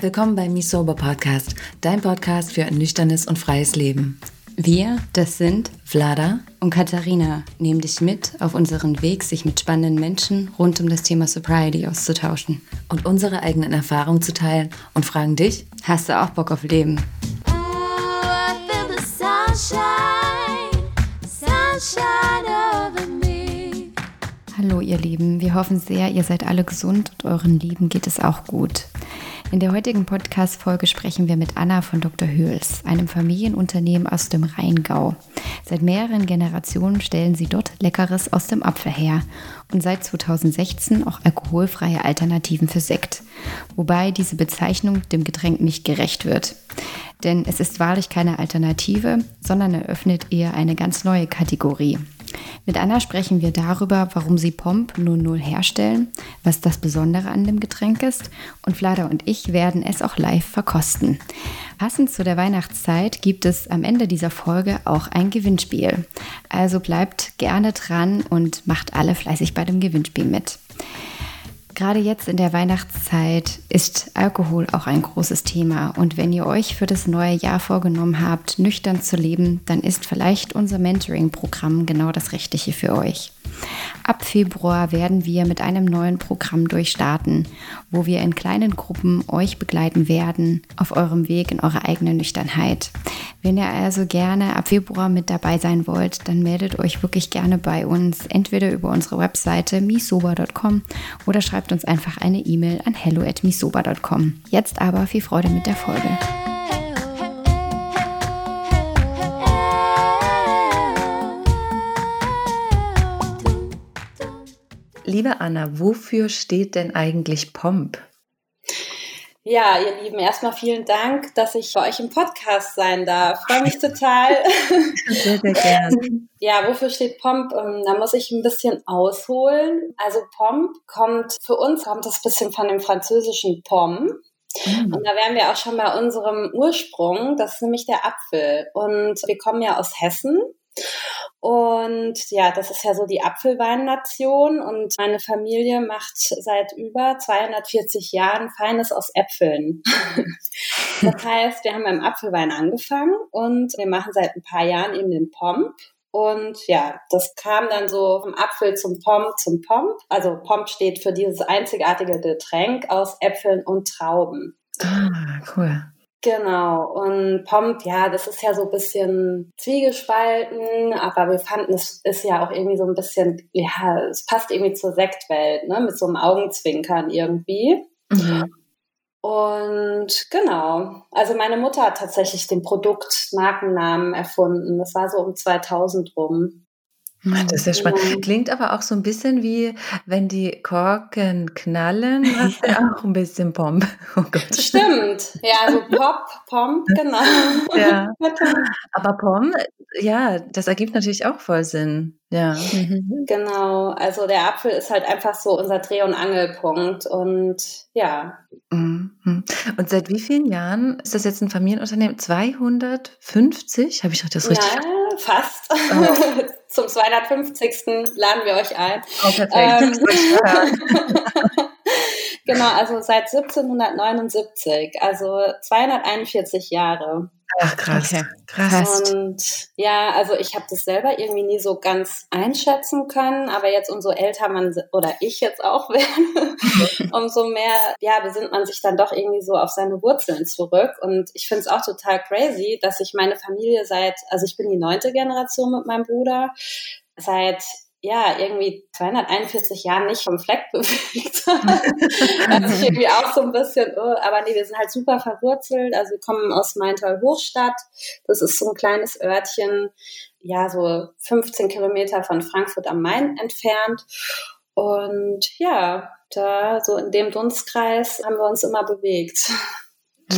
Willkommen beim Me Sober Podcast, dein Podcast für ein nüchternes und freies Leben. Wir, das sind Vlada und Katharina, nehmen dich mit auf unseren Weg, sich mit spannenden Menschen rund um das Thema Sobriety auszutauschen. und unsere eigenen Erfahrungen zu teilen und fragen dich, Hast du auch Bock auf Leben? Hallo ihr Lieben, wir hoffen sehr, ihr seid alle gesund und euren Lieben geht es auch gut. In der heutigen Podcast-Folge sprechen wir mit Anna von Dr. Höhls, einem Familienunternehmen aus dem Rheingau. Seit mehreren Generationen stellen sie dort Leckeres aus dem Apfel her und seit 2016 auch alkoholfreie Alternativen für Sekt. Wobei diese Bezeichnung dem Getränk nicht gerecht wird. Denn es ist wahrlich keine Alternative, sondern eröffnet eher eine ganz neue Kategorie. Mit Anna sprechen wir darüber, warum sie Pomp 00 herstellen, was das Besondere an dem Getränk ist und Vlada und ich werden es auch live verkosten. Passend zu der Weihnachtszeit gibt es am Ende dieser Folge auch ein Gewinnspiel. Also bleibt gerne dran und macht alle fleißig bei dem Gewinnspiel mit. Gerade jetzt in der Weihnachtszeit ist Alkohol auch ein großes Thema. Und wenn ihr euch für das neue Jahr vorgenommen habt, nüchtern zu leben, dann ist vielleicht unser Mentoring-Programm genau das Richtige für euch. Ab Februar werden wir mit einem neuen Programm durchstarten, wo wir in kleinen Gruppen euch begleiten werden auf eurem Weg in eure eigene Nüchternheit. Wenn ihr also gerne ab Februar mit dabei sein wollt, dann meldet euch wirklich gerne bei uns, entweder über unsere Webseite misoba.com oder schreibt uns einfach eine E-Mail an hello@misoba.com. Jetzt aber viel Freude mit der Folge. liebe Anna, wofür steht denn eigentlich Pomp? Ja, ihr Lieben, erstmal vielen Dank, dass ich bei euch im Podcast sein darf. Freue mich total. Sehr, sehr gern. ja, wofür steht Pomp? Ähm, Da muss ich ein bisschen ausholen. Also Pomp kommt, für uns kommt das bisschen von dem französischen Pomme. Mhm. Und da wären wir auch schon bei unserem Ursprung. Das ist nämlich der Apfel. Und wir kommen ja aus Hessen. Und ja, das ist ja so die Apfelweinnation und meine Familie macht seit über 240 Jahren Feines aus Äpfeln. das heißt, wir haben beim Apfelwein angefangen und wir machen seit ein paar Jahren eben den Pomp. Und ja, das kam dann so vom Apfel zum Pomp zum Pomp. Also Pomp steht für dieses einzigartige Getränk aus Äpfeln und Trauben. Ah, cool. Genau, und Pomp, ja, das ist ja so ein bisschen zwiegespalten, aber wir fanden, es ist ja auch irgendwie so ein bisschen, ja, es passt irgendwie zur Sektwelt, ne, mit so einem Augenzwinkern irgendwie. Mhm. Und genau, also meine Mutter hat tatsächlich den Produktmarkennamen erfunden. Das war so um 2000 rum. Ach, Das ist ja spannend. Klingt aber auch so ein bisschen wie, wenn die Korken knallen, hast du auch ein bisschen Pomp. Oh Gott. Stimmt, ja, so Pop, Pomp, genau. Ja. Aber Pom, ja, das ergibt natürlich auch voll Sinn. Ja. Genau, also der Apfel ist halt einfach so unser Dreh- und Angelpunkt und ja, Mhm. Und seit wie vielen Jahren ist das jetzt ein Familienunternehmen? 250? Habe ich das richtig? Ja, fast. Oh. Zum 250. laden wir euch ein. Oh, perfekt. Ähm. Genau, also seit 1779, also 241 Jahre. Ach, krass. Okay. Krass. Und ja, also ich habe das selber irgendwie nie so ganz einschätzen können, aber jetzt umso älter man oder ich jetzt auch werde, umso mehr ja besinnt man sich dann doch irgendwie so auf seine Wurzeln zurück. Und ich finde es auch total crazy, dass ich meine Familie seit, also ich bin die neunte Generation mit meinem Bruder, seit ja, irgendwie 241 Jahren nicht vom Fleck bewegt. Hört sich irgendwie auch so ein bisschen, oh, aber nee, wir sind halt super verwurzelt. Also wir kommen aus Maintal-Hochstadt. Das ist so ein kleines Örtchen, ja, so 15 Kilometer von Frankfurt am Main entfernt. Und ja, da so in dem Dunstkreis haben wir uns immer bewegt.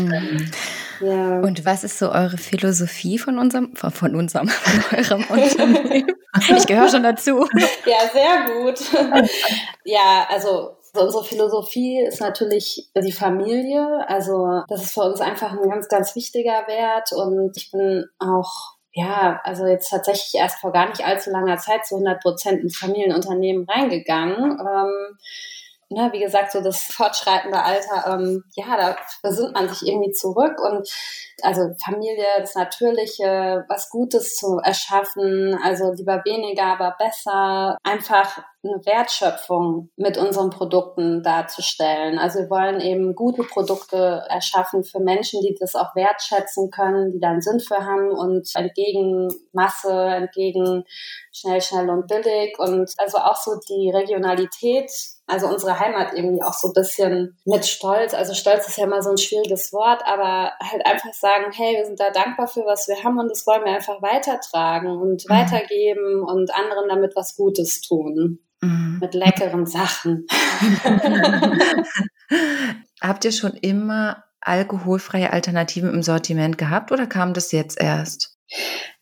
Mhm. Ja. Und was ist so eure Philosophie von unserem, von, unserem, von eurem Unternehmen? Ich gehöre schon dazu. Ja, sehr gut. ja, also so unsere Philosophie ist natürlich die Familie. Also das ist für uns einfach ein ganz, ganz wichtiger Wert. Und ich bin auch ja, also jetzt tatsächlich erst vor gar nicht allzu langer Zeit zu 100 Prozent ins Familienunternehmen reingegangen. Ähm, ne, wie gesagt, so das fortschreitende Alter, ähm, ja, da besinnt man sich irgendwie zurück und also Familie, das Natürliche, was Gutes zu erschaffen, also lieber weniger, aber besser, einfach eine Wertschöpfung mit unseren Produkten darzustellen. Also wir wollen eben gute Produkte erschaffen für Menschen, die das auch wertschätzen können, die da einen Sinn für haben und entgegen Masse, entgegen schnell, schnell und billig und also auch so die Regionalität also unsere Heimat irgendwie auch so ein bisschen mit Stolz. Also Stolz ist ja immer so ein schwieriges Wort, aber halt einfach sagen, hey, wir sind da dankbar für, was wir haben und das wollen wir einfach weitertragen und mhm. weitergeben und anderen damit was Gutes tun. Mhm. Mit leckeren Sachen. Habt ihr schon immer alkoholfreie Alternativen im Sortiment gehabt oder kam das jetzt erst?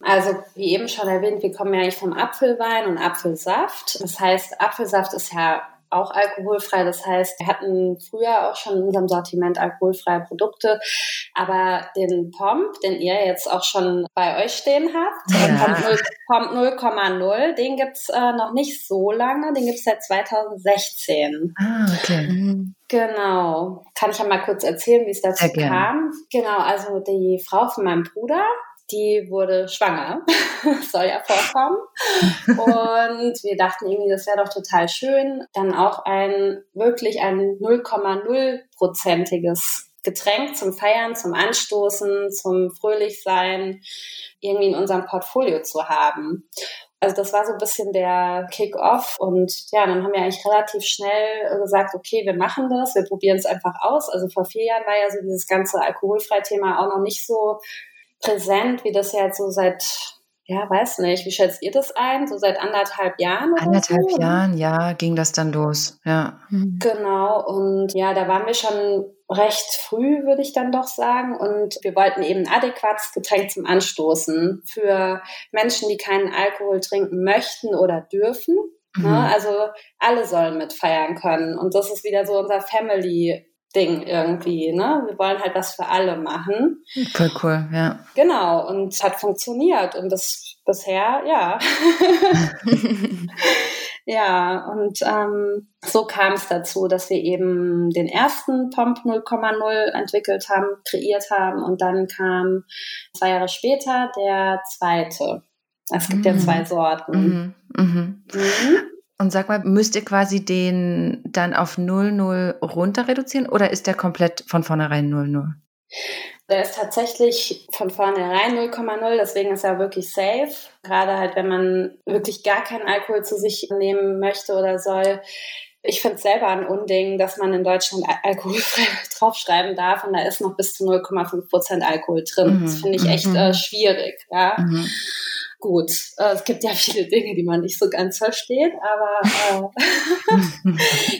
Also wie eben schon erwähnt, wir kommen ja eigentlich vom Apfelwein und Apfelsaft. Das heißt, Apfelsaft ist ja auch alkoholfrei. Das heißt, wir hatten früher auch schon in unserem Sortiment alkoholfreie Produkte, aber den Pomp, den ihr jetzt auch schon bei euch stehen habt, ja. Pomp 0,0, den gibt's äh, noch nicht so lange, den gibt's seit 2016. Ah, okay. Mhm. Genau. Kann ich ja mal kurz erzählen, wie es dazu kam? Genau, also die Frau von meinem Bruder, die wurde schwanger. soll ja vorkommen. Und wir dachten irgendwie, das wäre doch total schön, dann auch ein wirklich ein 0,0-prozentiges Getränk zum Feiern, zum Anstoßen, zum Fröhlichsein irgendwie in unserem Portfolio zu haben. Also das war so ein bisschen der Kick-off und ja, dann haben wir eigentlich relativ schnell gesagt, okay, wir machen das, wir probieren es einfach aus. Also vor vier Jahren war ja so dieses ganze Alkoholfrei-Thema auch noch nicht so präsent, wie das ja jetzt so seit, ja, weiß nicht, wie schätzt ihr das ein? So seit anderthalb Jahren? Oder anderthalb so? Jahren, ja, ging das dann los, ja. Mhm. Genau, und ja, da waren wir schon recht früh, würde ich dann doch sagen. Und wir wollten eben ein adäquates Getränk zum Anstoßen für Menschen, die keinen Alkohol trinken möchten oder dürfen. Ne? Mhm. Also alle sollen mitfeiern können. Und das ist wieder so unser Family Ding irgendwie, ne? Wir wollen halt was für alle machen. Voll cool, ja. Genau, und es hat funktioniert und das bisher, ja. ja, und ähm, so kam es dazu, dass wir eben den ersten Pomp 0,0 entwickelt haben, kreiert haben und dann kam zwei Jahre später der zweite. Es gibt mhm. ja zwei Sorten. Mhm. Mhm. Und sag mal, müsst ihr quasi den dann auf 0,0 runter reduzieren oder ist der komplett von vornherein 0,0? Der ist tatsächlich von vornherein 0,0, deswegen ist er wirklich safe. Gerade halt, wenn man wirklich gar keinen Alkohol zu sich nehmen möchte oder soll. Ich finde es selber ein Unding, dass man in Deutschland alkoholfrei draufschreiben darf und da ist noch bis zu 0,5 Prozent Alkohol drin. Mhm. Das finde ich echt mhm. äh, schwierig. Ja. Mhm gut, äh, es gibt ja viele Dinge, die man nicht so ganz versteht, aber äh,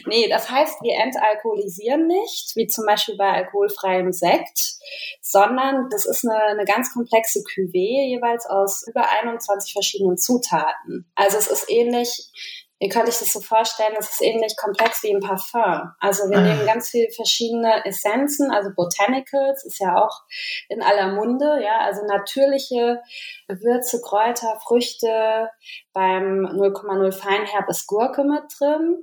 nee, das heißt, wir entalkoholisieren nicht, wie zum Beispiel bei alkoholfreiem Sekt, sondern das ist eine, eine ganz komplexe Cuvée, jeweils aus über 21 verschiedenen Zutaten. Also es ist ähnlich Ihr könnt euch das so vorstellen, es ist ähnlich komplex wie ein Parfum. Also wir ah. nehmen ganz viele verschiedene Essenzen, also Botanicals ist ja auch in aller Munde, ja, also natürliche Gewürze, Kräuter, Früchte. Beim 0,0 Feinherb ist Gurke mit drin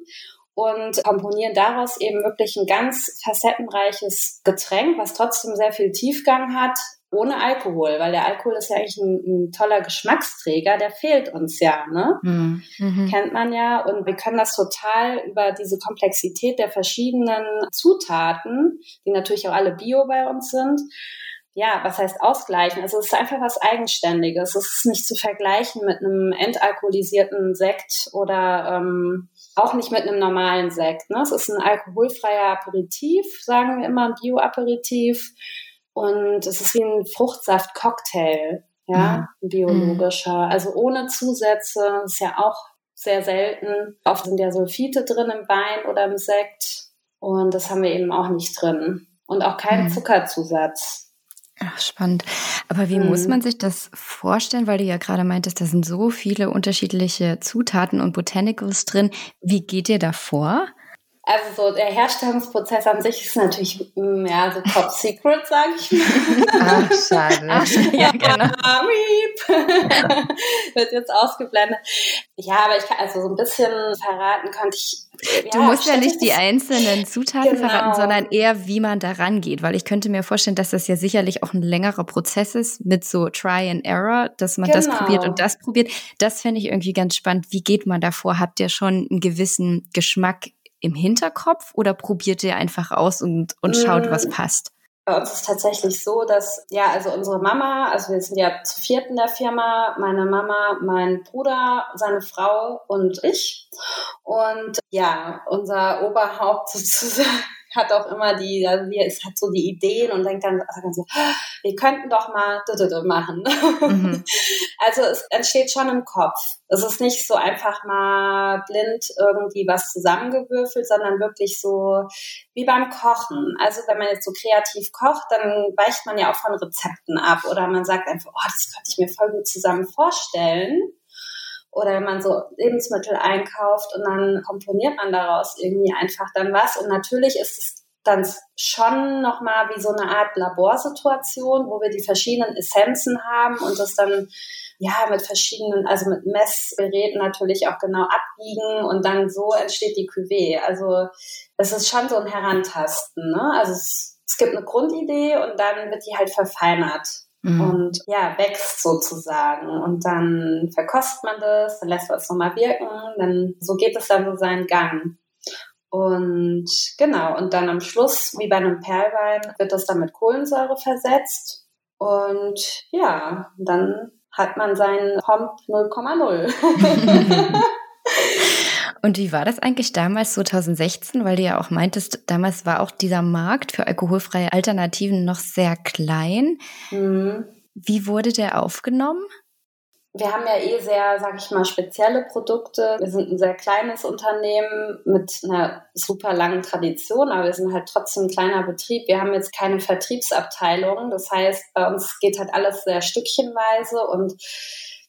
und komponieren daraus eben wirklich ein ganz facettenreiches Getränk, was trotzdem sehr viel Tiefgang hat, ohne Alkohol, weil der Alkohol ist ja eigentlich ein, ein toller Geschmacksträger, der fehlt uns ja, ne? Mhm. mhm. Kennt man ja. Und wir können das total über diese Komplexität der verschiedenen Zutaten, die natürlich auch alle Bio bei uns sind, ja, was heißt ausgleichen? Also es ist einfach was Eigenständiges. Es ist nicht zu vergleichen mit einem entalkoholisierten Sekt oder ähm, auch nicht mit einem normalen Sekt. Ne? Es ist ein alkoholfreier Aperitif, sagen wir immer, ein Bio-Aperitif und es ist wie ein Fruchtsaft-Cocktail, ja, mhm. biologischer. Also ohne Zusätze, ist ja auch sehr selten. Oft sind ja Sulfite drin im Wein oder im Sekt. Und das haben wir eben auch nicht drin. Und auch keinen mhm. Zuckerzusatz. Ach, spannend. Aber wie mhm. muss man sich das vorstellen? Weil du ja gerade meintest, da sind so viele unterschiedliche Zutaten und Botanicals drin. Wie geht ihr da vor? Also so der Herstellungsprozess an sich ist natürlich mm, ja so top secret, sage ich mal. Ach, schade. Ach, ja, genau. Wird jetzt ausgeblendet. Ja, aber ich kann also so ein bisschen verraten konnte ich. Du musst ja nicht die einzelnen Zutaten Genau. verraten, sondern eher, wie man da rangeht. Weil ich könnte mir vorstellen, dass das ja sicherlich auch ein längerer Prozess ist mit so Try and Error, dass man das Genau. probiert und das probiert. Das fände ich irgendwie ganz spannend. Wie geht man davor? Habt ihr schon einen gewissen Geschmack im Hinterkopf oder probiert ihr einfach aus und, und schaut, Mm. was passt? Bei uns ist tatsächlich so, dass, ja, also unsere Mama, also wir sind ja zu viert in der Firma, meine Mama, mein Bruder, seine Frau und ich. Und ja, unser Oberhaupt sozusagen hat auch immer die, also wir, es hat so die Ideen und denkt dann, dann so, "Ah, wir könnten doch mal dududud machen. Mhm. Also es entsteht schon im Kopf. Es ist nicht so einfach mal blind irgendwie was zusammengewürfelt, sondern wirklich so wie beim Kochen. Also wenn man jetzt so kreativ kocht, dann weicht man ja auch von Rezepten ab oder man sagt einfach, oh, das könnte ich mir voll gut zusammen vorstellen. Oder wenn man so Lebensmittel einkauft und dann komponiert man daraus irgendwie einfach dann was. Und natürlich ist es dann schon nochmal wie so eine Art Laborsituation, wo wir die verschiedenen Essenzen haben und das dann ja mit verschiedenen, also mit Messgeräten natürlich auch genau abwiegen und dann so entsteht die Cuvée. Also es ist schon so ein Herantasten. Ne? Also es, es gibt eine Grundidee und dann wird die halt verfeinert Mhm. und ja, wächst sozusagen. Und dann verkostet man das, dann lässt man es nochmal wirken, dann so geht es dann so seinen Gang. Und genau, und dann am Schluss, wie bei einem Perlwein, wird das dann mit Kohlensäure versetzt. Und ja, dann hat man seinen Pomp 0,0. Und wie war das eigentlich damals 2016? Weil du ja auch meintest, damals war auch dieser Markt für alkoholfreie Alternativen noch sehr klein. Mhm. Wie wurde der aufgenommen? Wir haben ja eh sehr, sag ich mal, spezielle Produkte. Wir sind ein sehr kleines Unternehmen mit einer super langen Tradition, aber wir sind halt trotzdem ein kleiner Betrieb. Wir haben jetzt keine Vertriebsabteilung. Das heißt, bei uns geht halt alles sehr stückchenweise und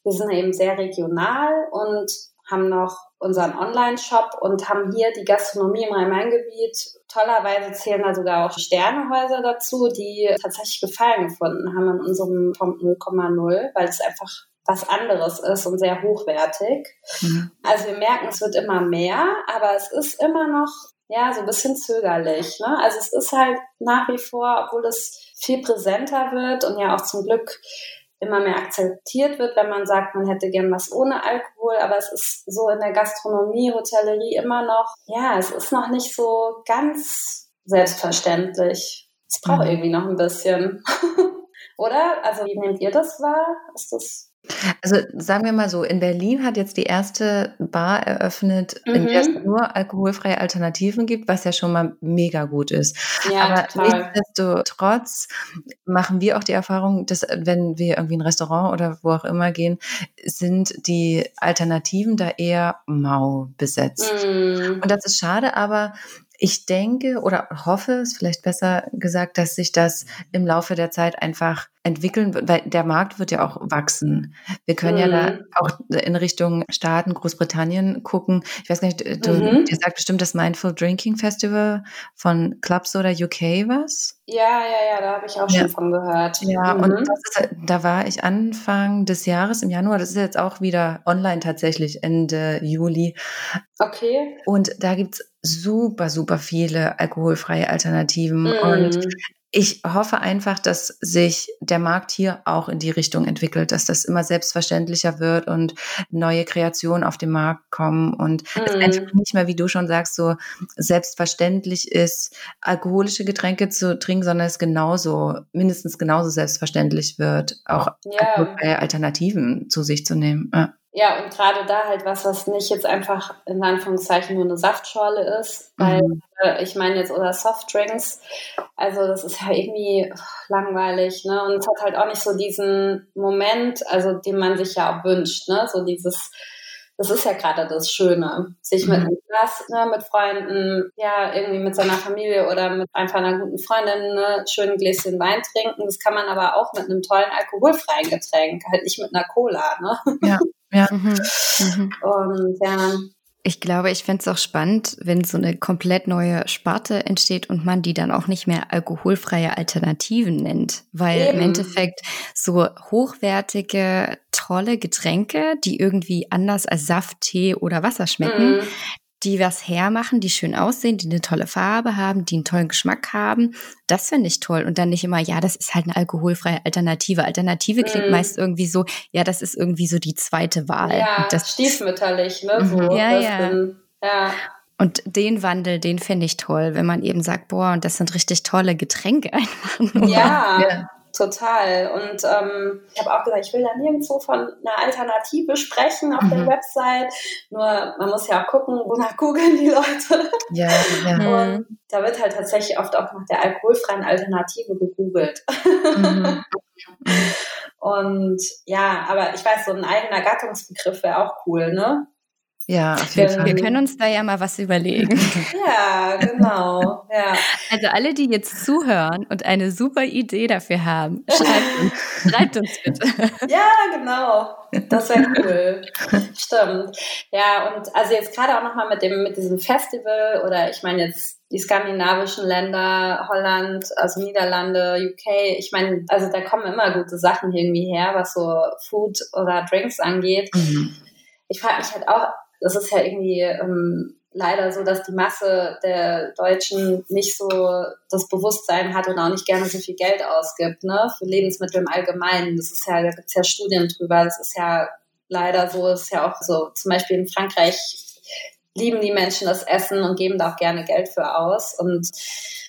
wir sind eben sehr regional und haben noch unseren Online-Shop und haben hier die Gastronomie im Rhein-Main-Gebiet. Tollerweise zählen da sogar auch Sternehäuser dazu, die tatsächlich Gefallen gefunden haben an unserem Pomp 0,0, weil es einfach was anderes ist und sehr hochwertig. Mhm. Also wir merken, es wird immer mehr, aber es ist immer noch ja so ein bisschen zögerlich. Ne? Also es ist halt nach wie vor, obwohl es viel präsenter wird und ja auch zum Glück immer mehr akzeptiert wird, wenn man sagt, man hätte gern was ohne Alkohol, aber es ist so in der Gastronomie, Hotellerie immer noch, ja, es ist noch nicht so ganz selbstverständlich. Es braucht Mhm. irgendwie noch ein bisschen. Oder? Also wie nehmt ihr das wahr? Ist das Also sagen wir mal so, in Berlin hat jetzt die erste Bar eröffnet, in der es Mhm. nur alkoholfreie Alternativen gibt, was ja schon mal mega gut ist. ja Aber total. nichtsdestotrotz machen wir auch die Erfahrung, dass wenn wir irgendwie in ein Restaurant oder wo auch immer gehen, sind die Alternativen da eher mau besetzt. Mm. Und das ist schade, aber ich denke oder hoffe, ist vielleicht besser gesagt, dass sich das im Laufe der Zeit einfach entwickeln wird, weil der Markt wird ja auch wachsen. Wir können ja da Mhm. auch in Richtung Staaten, Großbritannien gucken. Ich weiß gar nicht, du, Mhm. dir sagt bestimmt das Mindful Drinking Festival von Clubs oder UK was? Ja, ja, ja, da habe ich auch Ja. schon von gehört. Ja, Mhm. und ist, halt- da war ich Anfang des Jahres, im Januar, das ist jetzt auch wieder online tatsächlich, Ende Juli. okay. Und da gibt's super, super viele alkoholfreie Alternativen. Mm. Und ich hoffe einfach, dass sich der Markt hier auch in die Richtung entwickelt, dass das immer selbstverständlicher wird und neue Kreationen auf den Markt kommen und es Mm. einfach nicht mehr, wie du schon sagst, so selbstverständlich ist, alkoholische Getränke zu trinken, sondern es genauso, mindestens genauso selbstverständlich wird, auch Ja. alkoholfreie Alternativen zu sich zu nehmen. Ja. Ja, und gerade da halt was, was nicht jetzt einfach in Anführungszeichen nur eine Saftschorle ist, weil Mhm. äh, ich meine jetzt oder Softdrinks, also das ist ja irgendwie langweilig, ne? Und es hat halt auch nicht so diesen Moment, also den man sich ja auch wünscht, ne? So dieses, das ist ja gerade das Schöne, sich mit Mhm. einem Glas, ne, mit Freunden, ja, irgendwie mit seiner Familie oder mit einfach einer guten Freundin, ne, schön ein Gläschen Wein trinken. Das kann man aber auch mit einem tollen alkoholfreien Getränk, halt nicht mit einer Cola, ne? Ja. Mhm. Mhm. Und ja, Ich glaube, ich fände es auch spannend, wenn so eine komplett neue Sparte entsteht und man die dann auch nicht mehr alkoholfreie Alternativen nennt. Weil Eben. im Endeffekt so hochwertige, tolle Getränke, die irgendwie anders als Saft, Tee oder Wasser schmecken, Mhm. Die was hermachen, die schön aussehen, die eine tolle Farbe haben, die einen tollen Geschmack haben. Das finde ich toll. Und dann nicht immer, ja, das ist halt eine alkoholfreie Alternative. Alternative klingt Mm. meist irgendwie so, ja, das ist irgendwie so die zweite Wahl. Ja, Und das, stiefmütterlich, ne? So, Mhm. Ja, das ja. Sind, ja. und den Wandel, den finde ich toll, wenn man eben sagt, boah, und das sind richtig tolle Getränke einfach. nur. Ja, Ja. Total. Und ähm, ich habe auch gesagt, ich will da nirgendwo von einer Alternative sprechen auf der Mhm. Website. Nur man muss ja auch gucken, wonach googeln die Leute. Ja, ja. Mhm. Und da wird halt tatsächlich oft auch nach der alkoholfreien Alternative gegoogelt. Mhm. Und ja, aber ich weiß, so ein eigener Gattungsbegriff wäre auch cool, ne? Ja, auf jeden Wir- Fall. Wir können uns da ja mal was überlegen. Ja, genau. Ja. Also alle, die jetzt zuhören und eine super Idee dafür haben, schreibt uns, schreibt uns bitte. Ja, genau. Das wäre cool. Stimmt. Ja, und also jetzt gerade auch nochmal mit dem, mit diesem Festival oder ich meine jetzt die skandinavischen Länder, Holland, also Niederlande, UK, ich meine, also da kommen immer gute Sachen irgendwie her, was so Food oder Drinks angeht. Mhm. Ich frage mich halt auch, das ist ja irgendwie ähm, leider so, dass die Masse der Deutschen nicht so das Bewusstsein hat und auch nicht gerne so viel Geld ausgibt, ne, für Lebensmittel im Allgemeinen. Das ist ja, da gibt's ja Studien drüber, das ist ja leider so, ist ja auch so, zum Beispiel in Frankreich lieben die Menschen das Essen und geben da auch gerne Geld für aus. Und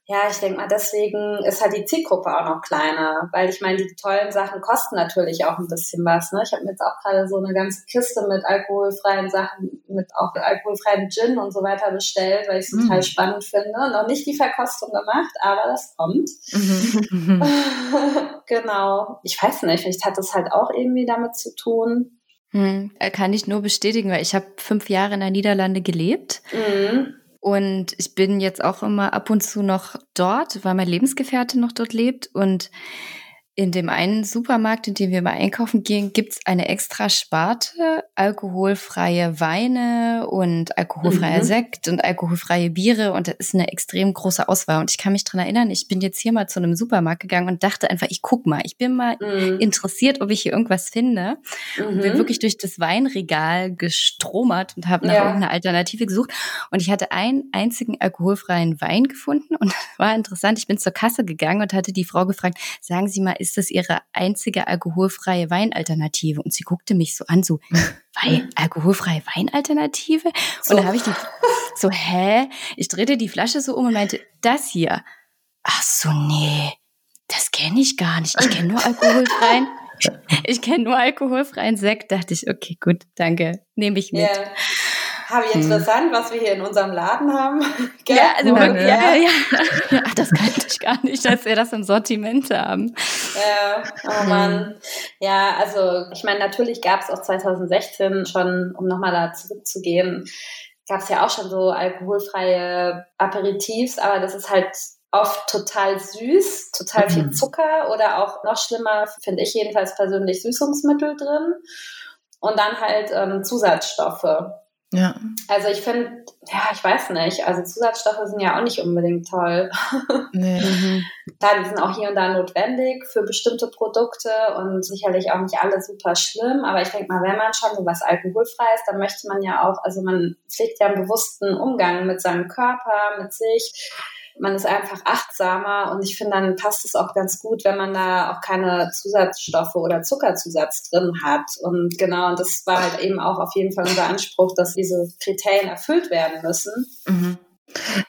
ja, ich denke mal, deswegen ist halt die Zielgruppe auch noch kleiner, weil ich meine, die tollen Sachen kosten natürlich auch ein bisschen was. Ne? Ich habe mir jetzt auch gerade so eine ganze Kiste mit alkoholfreien Sachen, mit auch alkoholfreien Gin und so weiter bestellt, weil ich es Mm. total spannend finde. Noch nicht die Verkostung gemacht, aber das kommt. Mhm. genau. Ich weiß nicht, vielleicht hat das halt auch irgendwie damit zu tun. Hm, kann ich nur bestätigen, weil ich habe fünf Jahre in der Niederlande gelebt Mhm. Und ich bin jetzt auch immer ab und zu noch dort, weil mein Lebensgefährte noch dort lebt. Und in dem einen Supermarkt, in dem wir mal einkaufen gehen, gibt's eine extra Sparte, alkoholfreie Weine und alkoholfreier Mhm. Sekt und alkoholfreie Biere und da ist eine extrem große Auswahl. Und ich kann mich dran erinnern, ich bin jetzt hier mal zu einem Supermarkt gegangen und dachte einfach, ich guck mal, ich bin mal Mhm. interessiert, ob ich hier irgendwas finde. Und bin Mhm. wirklich durch das Weinregal gestromert und habe nach Ja. irgendeiner Alternative gesucht. Und ich hatte einen einzigen alkoholfreien Wein gefunden und war interessant. Ich bin zur Kasse gegangen und hatte die Frau gefragt, sagen Sie mal, ist das Ihre einzige alkoholfreie Weinalternative? Und sie guckte mich so an, so, Wein, alkoholfreie Weinalternative? So. Und dann habe ich die so, hä? Ich drehte die Flasche so um und meinte, das hier. Ach so, nee, das kenne ich gar nicht. Ich kenne nur alkoholfreien. Ich kenne nur alkoholfreien Sekt. Dachte ich, okay, gut, danke, nehme ich mit. Ja. Habe ich interessant, was wir hier in unserem Laden haben. Gell? Ja, also Ja, wirklich, ne? ja, ja, ja. Das kannte ich gar nicht, dass wir das im Sortiment haben. Ja, oh Mann. Ja, also ich meine, natürlich gab es auch 2016 schon, um nochmal da zurückzugehen, gab es ja auch schon so alkoholfreie Aperitifs, aber das ist halt oft total süß, total viel Mhm. Zucker oder auch noch schlimmer, finde ich jedenfalls persönlich, Süßungsmittel drin und dann halt ähm, Zusatzstoffe. Ja. Also ich finde, ja, ich weiß nicht, also Zusatzstoffe sind ja auch nicht unbedingt toll. Nee. Mhm. Klar, die sind auch hier und da notwendig für bestimmte Produkte und sicherlich auch nicht alle super schlimm. Aber ich denke mal, wenn man schon so was Alkoholfreies, dann möchte man ja auch, also man pflegt ja einen bewussten Umgang mit seinem Körper, mit sich. Man ist einfach achtsamer und ich finde, dann passt es auch ganz gut, wenn man da auch keine Zusatzstoffe oder Zuckerzusatz drin hat. Und genau, und das war halt eben auch auf jeden Fall unser Anspruch, dass diese Kriterien erfüllt werden müssen. Mhm.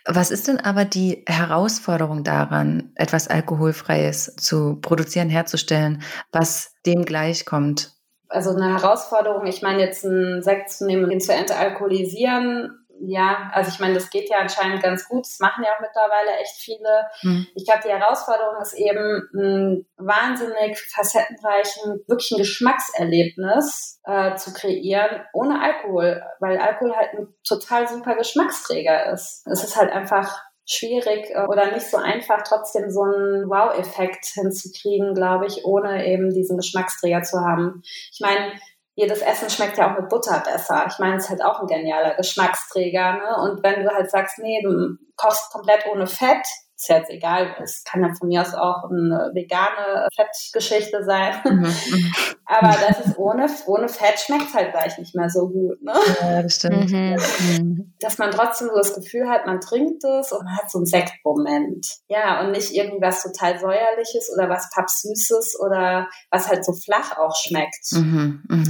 Was ist denn aber die Herausforderung daran, etwas Alkoholfreies zu produzieren, herzustellen, was dem gleichkommt? also eine Herausforderung. Ich meine, jetzt einen Sekt zu nehmen und ihn zu entalkoholisieren, ja, also ich meine, das geht ja anscheinend ganz gut. Das machen ja auch mittlerweile echt viele. Hm. Ich glaube, die Herausforderung ist eben, ein wahnsinnig facettenreichen, wirklich ein Geschmackserlebnis äh, zu kreieren ohne Alkohol, weil Alkohol halt ein total super Geschmacksträger ist. Es ist halt einfach schwierig äh, oder nicht so einfach, trotzdem so einen Wow-Effekt hinzukriegen, glaube ich, ohne eben diesen Geschmacksträger zu haben. Ich meine, jedes Essen schmeckt ja auch mit Butter besser. Ich meine, es ist halt auch ein genialer Geschmacksträger. Ne? Und wenn du halt sagst, nee, du kochst komplett ohne Fett, ist jetzt egal, es kann ja von mir aus auch eine vegane Fettgeschichte sein. Mhm, mhm. Aber das ist ohne, ohne Fett schmeckt es halt gleich nicht mehr so gut. Ne? Ja, das stimmt. Mhm. mhm. Dass man trotzdem so das Gefühl hat, man trinkt es und man hat so einen Sektmoment. Ja, und nicht irgendwas total säuerliches oder was pappsüßes oder was halt so flach auch schmeckt. Mhm, mh.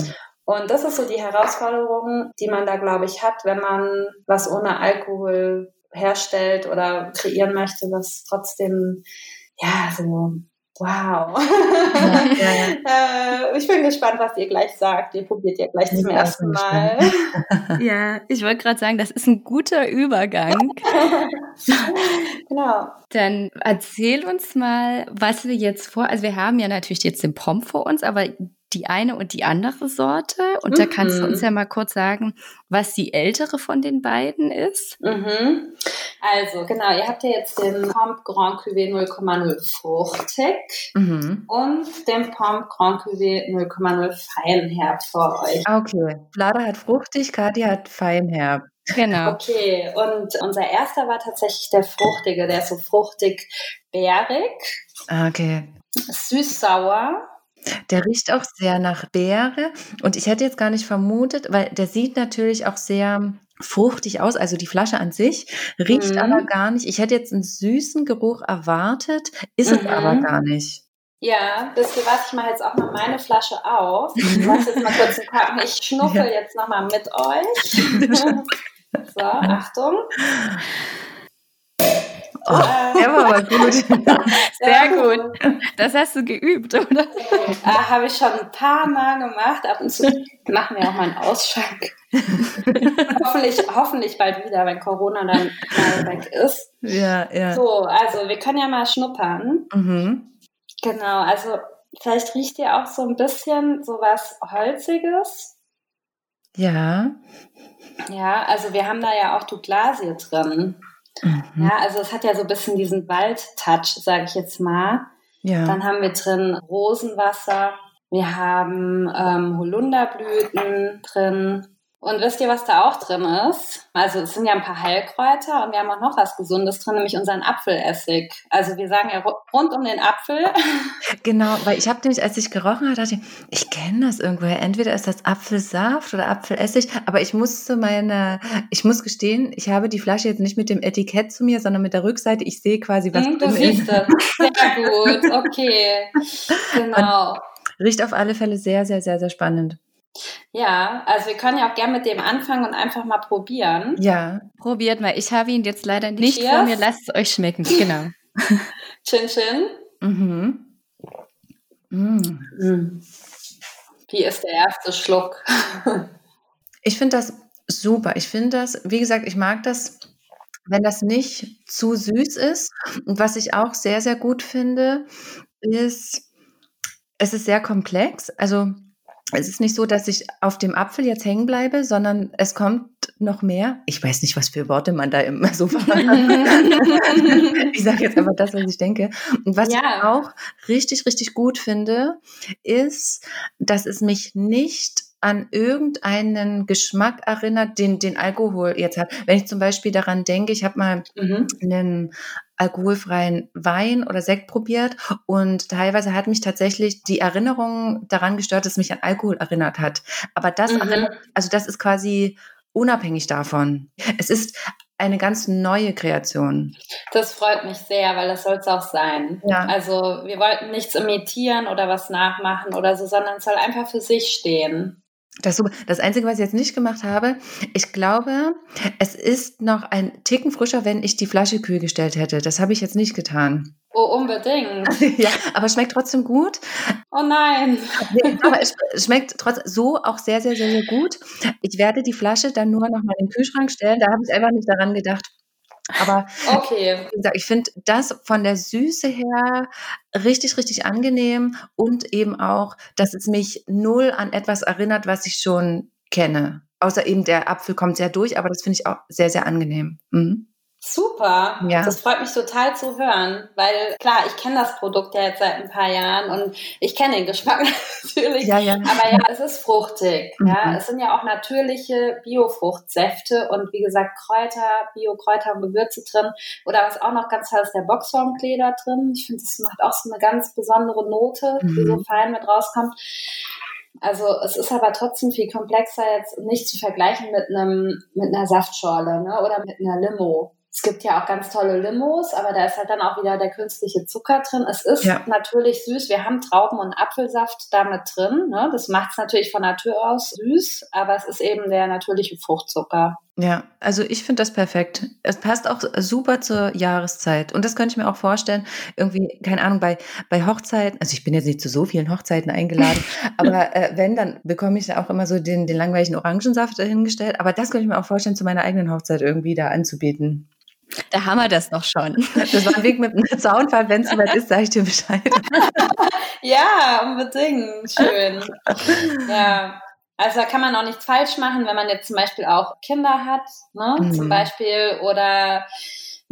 Und das ist so die Herausforderung, die man da, glaube ich, hat, wenn man was ohne Alkohol herstellt oder kreieren möchte, was trotzdem, ja, so, wow. Ja, ja. äh, ich bin gespannt, was ihr gleich sagt. Ihr probiert ja gleich zum ersten Mal. ja, ich wollte gerade sagen, das ist ein guter Übergang. genau. Dann erzähl uns mal, was wir jetzt vor, also wir haben ja natürlich jetzt den Pomp vor uns, aber die eine und die andere Sorte. Und mhm. da kannst du uns mhm. ja mal kurz sagen, was die ältere von den beiden ist. Mhm. Also, genau, ihr habt ja jetzt den Pomp Grand Cuvée 0,0 fruchtig mhm. und den Pomp Grand Cuvée 0,0 feinherb vor euch. Okay, Vlada hat fruchtig, Kati hat feinherb. Genau. Okay, und unser erster war tatsächlich der fruchtige, der ist so fruchtig bärig. Okay. Süß-sauer der riecht auch sehr nach Beere und ich hätte jetzt gar nicht vermutet, weil der sieht natürlich auch sehr fruchtig aus, also die Flasche an sich riecht mhm. aber gar nicht. Ich hätte jetzt einen süßen Geruch erwartet, ist mhm. es aber gar nicht. Ja, ihr was, ich mache jetzt auch mal meine Flasche auf. Ich mache jetzt mal kurz einen. Ich schnuffel ja. jetzt nochmal mit euch. so, Achtung. Oh, der war aber gut. Sehr gut. Das hast du geübt, oder? Äh, Habe ich schon ein paar Mal gemacht. Ab und zu machen wir auch mal einen Ausschank. hoffentlich, hoffentlich bald wieder, wenn Corona dann mal weg ist. Ja, ja. So, also wir können ja mal schnuppern. Mhm. Genau, also vielleicht riecht ihr auch so ein bisschen so was Holziges. Ja. Ja, also wir haben da ja auch Douglasie drin. Mhm. Ja, also es hat ja so ein bisschen diesen Wald-Touch, sage ich jetzt mal. Ja. Dann haben wir drin Rosenwasser, wir haben ähm, Holunderblüten drin, und wisst ihr, was da auch drin ist? Also es sind ja ein paar Heilkräuter und wir haben auch noch was Gesundes drin, nämlich unseren Apfelessig. Also wir sagen ja rund um den Apfel. Genau, weil ich habe nämlich, als ich gerochen habe, dachte ich, ich kenne das irgendwoher. Entweder ist das Apfelsaft oder Apfelessig, aber ich muss zu meiner, ich muss gestehen, ich habe die Flasche jetzt nicht mit dem Etikett zu mir, sondern mit der Rückseite. Ich sehe quasi, was hm, drin du siehst ist. Es. Sehr gut, okay. Genau. Und riecht auf alle Fälle sehr, sehr, sehr, sehr spannend. Ja, also wir können ja auch gerne mit dem anfangen und einfach mal probieren. Ja. Probiert mal. Ich habe ihn jetzt leider nicht Cheers. vor mir. Lasst es euch schmecken. Genau. chin Chin. Mhm. Mm. Wie ist der erste Schluck? ich finde das super. Ich finde das, wie gesagt, ich mag das, wenn das nicht zu süß ist. Und was ich auch sehr, sehr gut finde, ist, es ist sehr komplex. Also es ist nicht so, dass ich auf dem Apfel jetzt hängen bleibe, sondern es kommt noch mehr. Ich weiß nicht, was für Worte man da immer so Ich sage jetzt aber das, was ich denke. Und was ja. ich auch richtig, richtig gut finde, ist, dass es mich nicht an irgendeinen Geschmack erinnert, den, den Alkohol jetzt hat. Wenn ich zum Beispiel daran denke, ich habe mal mhm. einen alkoholfreien Wein oder Sekt probiert und teilweise hat mich tatsächlich die Erinnerung daran gestört, dass es mich an Alkohol erinnert hat. Aber das mhm. erinnert, also das ist quasi unabhängig davon. Es ist eine ganz neue Kreation. Das freut mich sehr, weil das soll es auch sein. Ja. Also wir wollten nichts imitieren oder was nachmachen oder so, sondern es soll einfach für sich stehen. Das, super. das Einzige, was ich jetzt nicht gemacht habe, ich glaube, es ist noch ein Ticken frischer, wenn ich die Flasche kühl gestellt hätte. Das habe ich jetzt nicht getan. Oh, unbedingt. ja, aber schmeckt trotzdem gut. Oh nein. aber es schmeckt trotzdem so auch sehr, sehr, sehr, sehr gut. Ich werde die Flasche dann nur noch mal in den Kühlschrank stellen. Da habe ich einfach nicht daran gedacht, aber okay. wie gesagt, ich finde das von der Süße her richtig, richtig angenehm und eben auch, dass es mich null an etwas erinnert, was ich schon kenne. Außer eben der Apfel kommt sehr durch, aber das finde ich auch sehr, sehr angenehm. Mhm. Super, ja. das freut mich total zu hören, weil klar, ich kenne das Produkt ja jetzt seit ein paar Jahren und ich kenne den Geschmack natürlich, ja, ja. aber ja, es ist fruchtig. Mhm. Ja, es sind ja auch natürliche Biofruchtsäfte und wie gesagt Kräuter, Bio-Kräuter und Gewürze drin. Oder was auch noch ganz toll ist, der Boxhornklee drin. Ich finde, das macht auch so eine ganz besondere Note, mhm. die so fein mit rauskommt. Also es ist aber trotzdem viel komplexer jetzt nicht zu vergleichen mit einem mit einer Saftschorle ne, oder mit einer Limo. Es gibt ja auch ganz tolle Limos, aber da ist halt dann auch wieder der künstliche Zucker drin. Es ist ja. natürlich süß. Wir haben Trauben- und Apfelsaft damit drin. Ne? Das macht es natürlich von Natur aus süß, aber es ist eben der natürliche Fruchtzucker. Ja, also ich finde das perfekt. Es passt auch super zur Jahreszeit. Und das könnte ich mir auch vorstellen, irgendwie, keine Ahnung, bei, bei Hochzeiten, also ich bin jetzt nicht zu so vielen Hochzeiten eingeladen, aber äh, wenn, dann bekomme ich ja auch immer so den, den langweiligen Orangensaft dahingestellt. Aber das könnte ich mir auch vorstellen, zu meiner eigenen Hochzeit irgendwie da anzubieten. Da haben wir das noch schon. Das war ein Weg mit einem Zaunfall. Wenn es soweit ist, sage ich dir Bescheid. ja, unbedingt. Schön. Ja. Also da kann man auch nichts falsch machen, wenn man jetzt zum Beispiel auch Kinder hat, ne? Mhm. Zum Beispiel, oder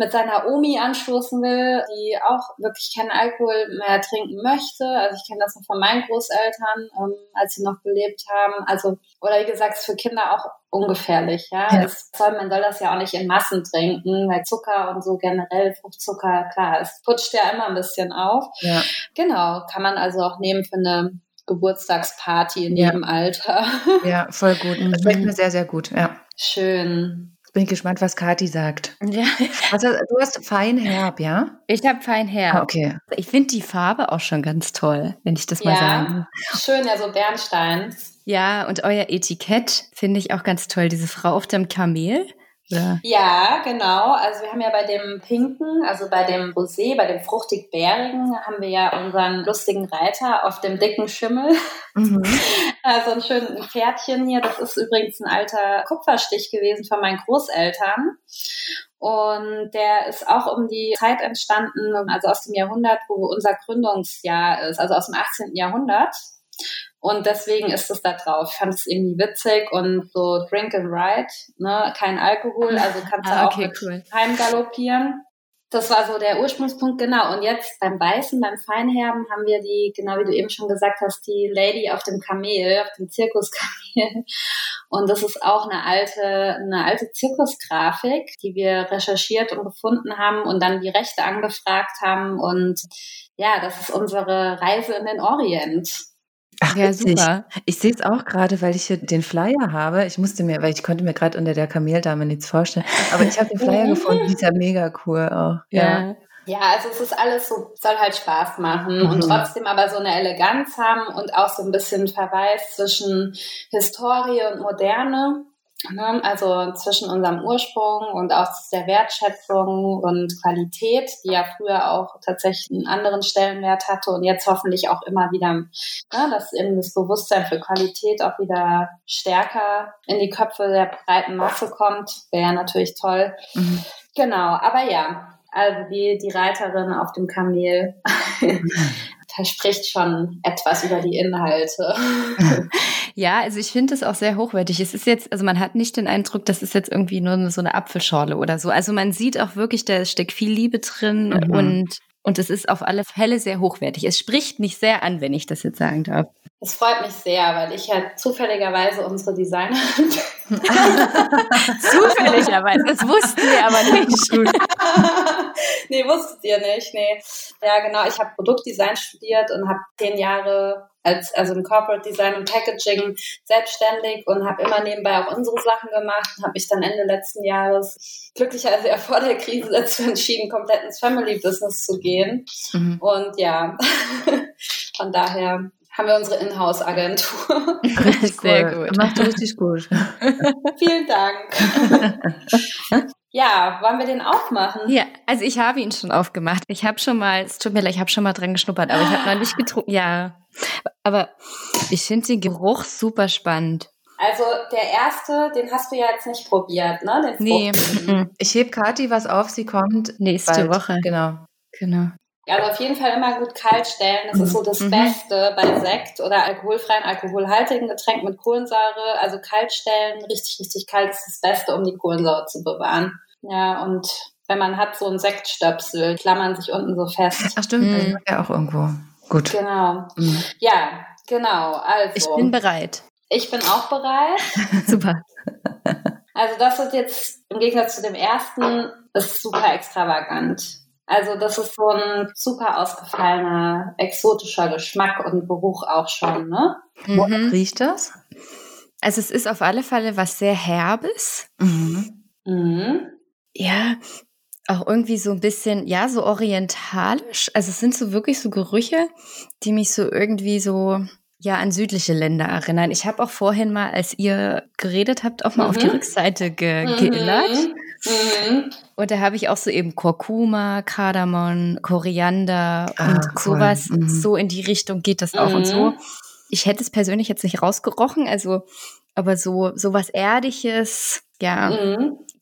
mit seiner Omi anstoßen will, die auch wirklich keinen Alkohol mehr trinken möchte. Also ich kenne das noch von meinen Großeltern, ähm, als sie noch gelebt haben. Also, oder wie gesagt, ist für Kinder auch ungefährlich. Ja, ja. Soll, man soll das ja auch nicht in Massen trinken, weil Zucker und so generell Fruchtzucker, klar, es putscht ja immer ein bisschen auf. Ja. Genau, kann man also auch nehmen für eine Geburtstagsparty in ja. jedem Alter. Ja, voll gut. Das schmeckt mir sehr, sehr gut. Ja. Schön. Bin gespannt, was Kathi sagt. Ja. Also, du hast Feinherb, ja? Ich habe Feinherb. Ah, okay. Ich finde die Farbe auch schon ganz toll, wenn ich das mal ja, sagen. Schön, ja, so Bernstein. Ja, und euer Etikett finde ich auch ganz toll. Diese Frau auf dem Kamel. Ja. ja, genau. Also wir haben ja bei dem Pinken, also bei dem Rosé, bei dem fruchtig-bärigen, haben wir ja unseren lustigen Reiter auf dem dicken Schimmel. Mhm. Also ein schönes Pferdchen hier. Das ist übrigens ein alter Kupferstich gewesen von meinen Großeltern. Und der ist auch um die Zeit entstanden, also aus dem Jahrhundert, wo unser Gründungsjahr ist, also aus dem 18. Jahrhundert. Und deswegen ist es da drauf. Ich fand es irgendwie witzig und so Drink and Ride, ne? kein Alkohol, also kannst du ah, okay, auch cool. heimgaloppieren. Das war so der Ursprungspunkt, genau. Und jetzt beim Weißen, beim Feinherben haben wir die, genau wie du eben schon gesagt hast, die Lady auf dem Kamel, auf dem Zirkuskamel. Und das ist auch eine alte, eine alte Zirkusgrafik, die wir recherchiert und gefunden haben und dann die Rechte angefragt haben. Und ja, das ist unsere Reise in den Orient. Ach, ja, super. Ich, ich sehe es auch gerade, weil ich hier den Flyer habe. Ich musste mir, weil ich konnte mir gerade unter der Kameldame nichts vorstellen. Aber ich habe den Flyer gefunden, die ist ja mega cool auch. Ja. ja. also es ist alles so, soll halt Spaß machen mhm. und trotzdem aber so eine Eleganz haben und auch so ein bisschen Verweis zwischen Historie und Moderne. Ne? Also zwischen unserem Ursprung und auch der Wertschätzung und Qualität, die ja früher auch tatsächlich einen anderen Stellenwert hatte und jetzt hoffentlich auch immer wieder, ne, dass eben das Bewusstsein für Qualität auch wieder stärker in die Köpfe der breiten Masse kommt, wäre natürlich toll. Mhm. Genau, aber ja, also die, die Reiterin auf dem Kamel verspricht schon etwas über die Inhalte. Ja, also ich finde es auch sehr hochwertig. Es ist jetzt, also man hat nicht den Eindruck, das ist jetzt irgendwie nur so eine Apfelschorle oder so. Also man sieht auch wirklich, da steckt viel Liebe drin mhm. und und es ist auf alle Fälle sehr hochwertig. Es spricht mich sehr an, wenn ich das jetzt sagen darf. Das freut mich sehr, weil ich ja zufälligerweise unsere Designerin Zufälligerweise, das wussten wir aber nicht. nee, wusstet ihr nicht, nee. Ja, genau, ich habe Produktdesign studiert und habe zehn Jahre als also im Corporate Design und Packaging selbstständig und habe immer nebenbei auch unsere Sachen gemacht und habe mich dann Ende letzten Jahres glücklicherweise ja vor der Krise dazu entschieden, komplett ins Family Business zu gehen. Mhm. Und ja, von daher haben wir unsere Inhouse-Agentur. Richtig Sehr gut. Macht richtig gut. Vielen Dank. Ja, wollen wir den aufmachen? Ja, also ich habe ihn schon aufgemacht. Ich habe schon mal, es tut mir leid, ich habe schon mal dran geschnuppert, aber ich habe noch nicht getrunken. Ja, aber ich finde den Geruch super spannend. Also der erste, den hast du ja jetzt nicht probiert, ne? Den nee. Ich heb Kati was auf, sie kommt nächste bald. Woche. Genau. Genau. Also auf jeden Fall immer gut kalt stellen. Das ist so das mhm. Beste bei Sekt oder alkoholfreien, alkoholhaltigen Getränk mit Kohlensäure. Also kalt stellen, richtig, richtig kalt ist das Beste, um die Kohlensäure zu bewahren. Ja, und wenn man hat so ein Sektstöpsel, klammern sich unten so fest. Ach stimmt, mhm. ja auch irgendwo. Gut. Genau. Mhm. Ja, genau. Also. Ich bin bereit. Ich bin auch bereit. Super. Also das ist jetzt im Gegensatz zu dem ersten, ist super extravagant. Also das ist so ein super ausgefallener, exotischer Geschmack und Geruch auch schon, ne? Mhm. Riecht das? Also es ist auf alle Fälle was sehr Herbes. Mhm. Mhm. Ja, auch irgendwie so ein bisschen, ja, so orientalisch. Also es sind so wirklich so Gerüche, die mich so irgendwie so, ja, an südliche Länder erinnern. Ich habe auch vorhin mal, als ihr geredet habt, auch mal mhm. auf die mhm. Rückseite ge mhm. geillert. Mhm. Und da habe ich auch so eben Kurkuma, Kardamom, Koriander ah, und cool. sowas. Mhm. So in die Richtung geht das auch und so. Ich hätte es persönlich jetzt nicht rausgerochen, also, aber so, so was Erdiges, ja,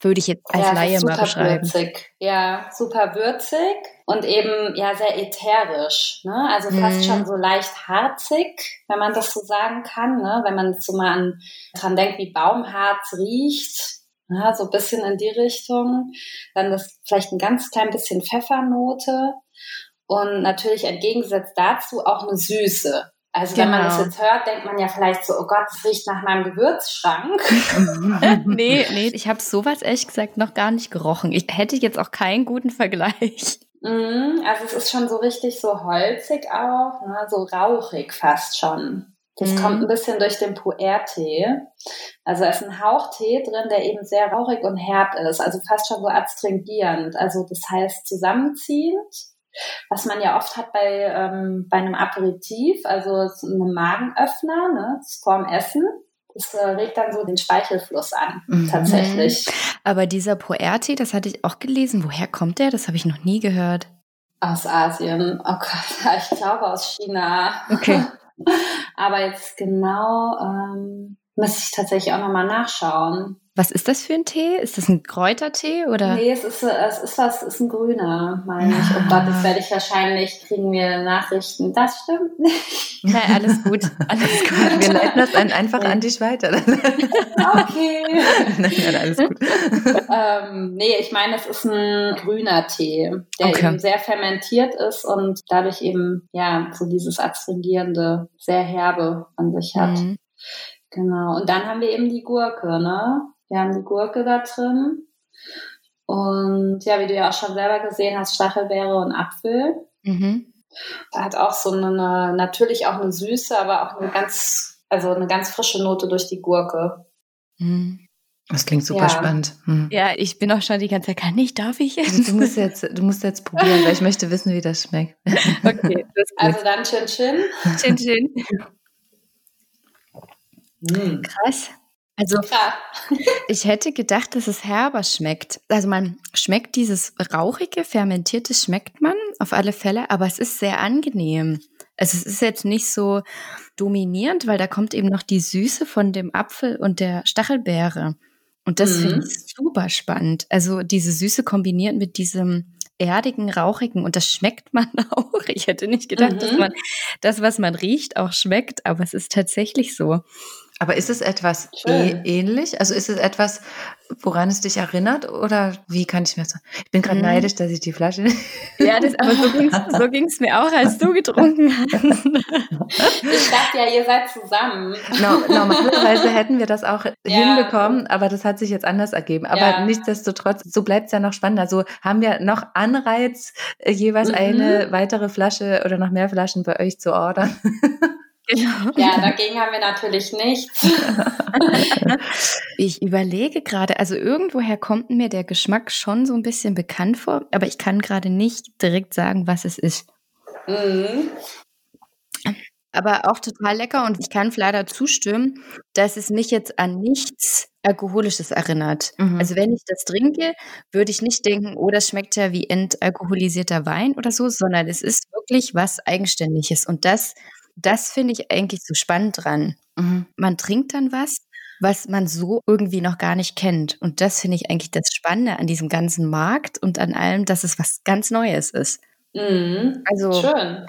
würde ich jetzt als ja, Laie mal beschreiben. Würzig. Ja, super würzig und eben ja sehr ätherisch. Ne? Also fast mhm. schon so leicht harzig, wenn man das so sagen kann. Ne? Wenn man so mal an, dran denkt, wie Baumharz riecht, ja, so ein bisschen in die Richtung. Dann das vielleicht ein ganz klein bisschen Pfeffernote und natürlich entgegengesetzt dazu auch eine Süße. Also genau. wenn man das genau. jetzt hört, denkt man ja vielleicht so, oh Gott, das riecht nach meinem Gewürzschrank. nee, nee, ich habe sowas ehrlich gesagt noch gar nicht gerochen. Ich hätte jetzt auch keinen guten Vergleich. Mm, also es ist schon so richtig so holzig auch, ne? so rauchig fast schon. Das mhm. kommt ein bisschen durch den Puer-Tee. Also es ist ein Hauchtee drin, der eben sehr rauchig und herb ist, also fast schon so astringierend. Also das heißt zusammenziehend was man ja oft hat bei, ähm, bei einem Aperitif, also einem Magenöffner, ne, vorm Essen. Das äh, regt dann so den Speichelfluss an, mhm. tatsächlich. Aber dieser Poerti, das hatte ich auch gelesen. Woher kommt der? Das habe ich noch nie gehört. Aus Asien. Oh Gott, ich glaube aus China. Okay. Aber jetzt genau ähm, müsste ich tatsächlich auch nochmal nachschauen. Was ist das für ein Tee? Ist das ein Kräutertee oder? Nee, es ist, es ist was, es ist ein grüner, meine ich. Oh Gott, das werde ich wahrscheinlich, kriegen wir Nachrichten. Das stimmt nicht. Nein, alles gut. Alles gut. Wir leiten das dann einfach an dich weiter. okay. Nein, nein, alles gut. ähm, nee, ich meine, es ist ein grüner Tee, der okay. eben sehr fermentiert ist und dadurch eben, ja, so dieses astringierende, sehr herbe an sich hat. Mhm. Genau. Und dann haben wir eben die Gurke, ne? Wir haben die Gurke da drin. Und ja, wie du ja auch schon selber gesehen hast, Stachelbeere und Apfel. Mhm. Hat auch so eine, natürlich auch eine Süße, aber auch eine ganz, also eine ganz frische Note durch die Gurke. Mhm. Das klingt super ja. spannend. Hm. Ja, ich bin auch schon die ganze Zeit, kann ich, darf ich jetzt? Du musst jetzt, du musst jetzt probieren, weil ich möchte wissen, wie das schmeckt. Okay, das also dann Chin Chin. Chin Chin. Mhm. Krass. Also ich hätte gedacht, dass es herber schmeckt. Also man schmeckt dieses rauchige, fermentierte schmeckt man auf alle Fälle, aber es ist sehr angenehm. Also es ist jetzt nicht so dominierend, weil da kommt eben noch die Süße von dem Apfel und der Stachelbeere. Und das mhm. finde ich super spannend. Also diese Süße kombiniert mit diesem erdigen, rauchigen und das schmeckt man auch. Ich hätte nicht gedacht, mhm. dass man das, was man riecht, auch schmeckt, aber es ist tatsächlich so. Aber ist es etwas e ähnlich? Also ist es etwas, woran es dich erinnert? Oder wie kann ich mir das sagen? Ich bin gerade mhm. neidisch, dass ich die Flasche. Ja, das, aber so ging es so ging's mir auch, als du getrunken hast. Ich dachte ja, ihr seid zusammen. No, normalerweise hätten wir das auch ja. hinbekommen, aber das hat sich jetzt anders ergeben. Aber ja. nichtsdestotrotz, so bleibt es ja noch spannend. Also haben wir noch Anreiz, äh, jeweils mhm. eine weitere Flasche oder noch mehr Flaschen bei euch zu ordern? Genau. Ja, dagegen haben wir natürlich nichts. ich überlege gerade, also irgendwoher kommt mir der Geschmack schon so ein bisschen bekannt vor, aber ich kann gerade nicht direkt sagen, was es ist. Mhm. Aber auch total lecker und ich kann leider zustimmen, dass es mich jetzt an nichts Alkoholisches erinnert. Mhm. Also wenn ich das trinke, würde ich nicht denken, oh, das schmeckt ja wie entalkoholisierter Wein oder so, sondern es ist wirklich was Eigenständiges. Und das das finde ich eigentlich so spannend dran. Mhm. Man trinkt dann was, was man so irgendwie noch gar nicht kennt. Und das finde ich eigentlich das Spannende an diesem ganzen Markt und an allem, dass es was ganz Neues ist. Mhm. Also Schön.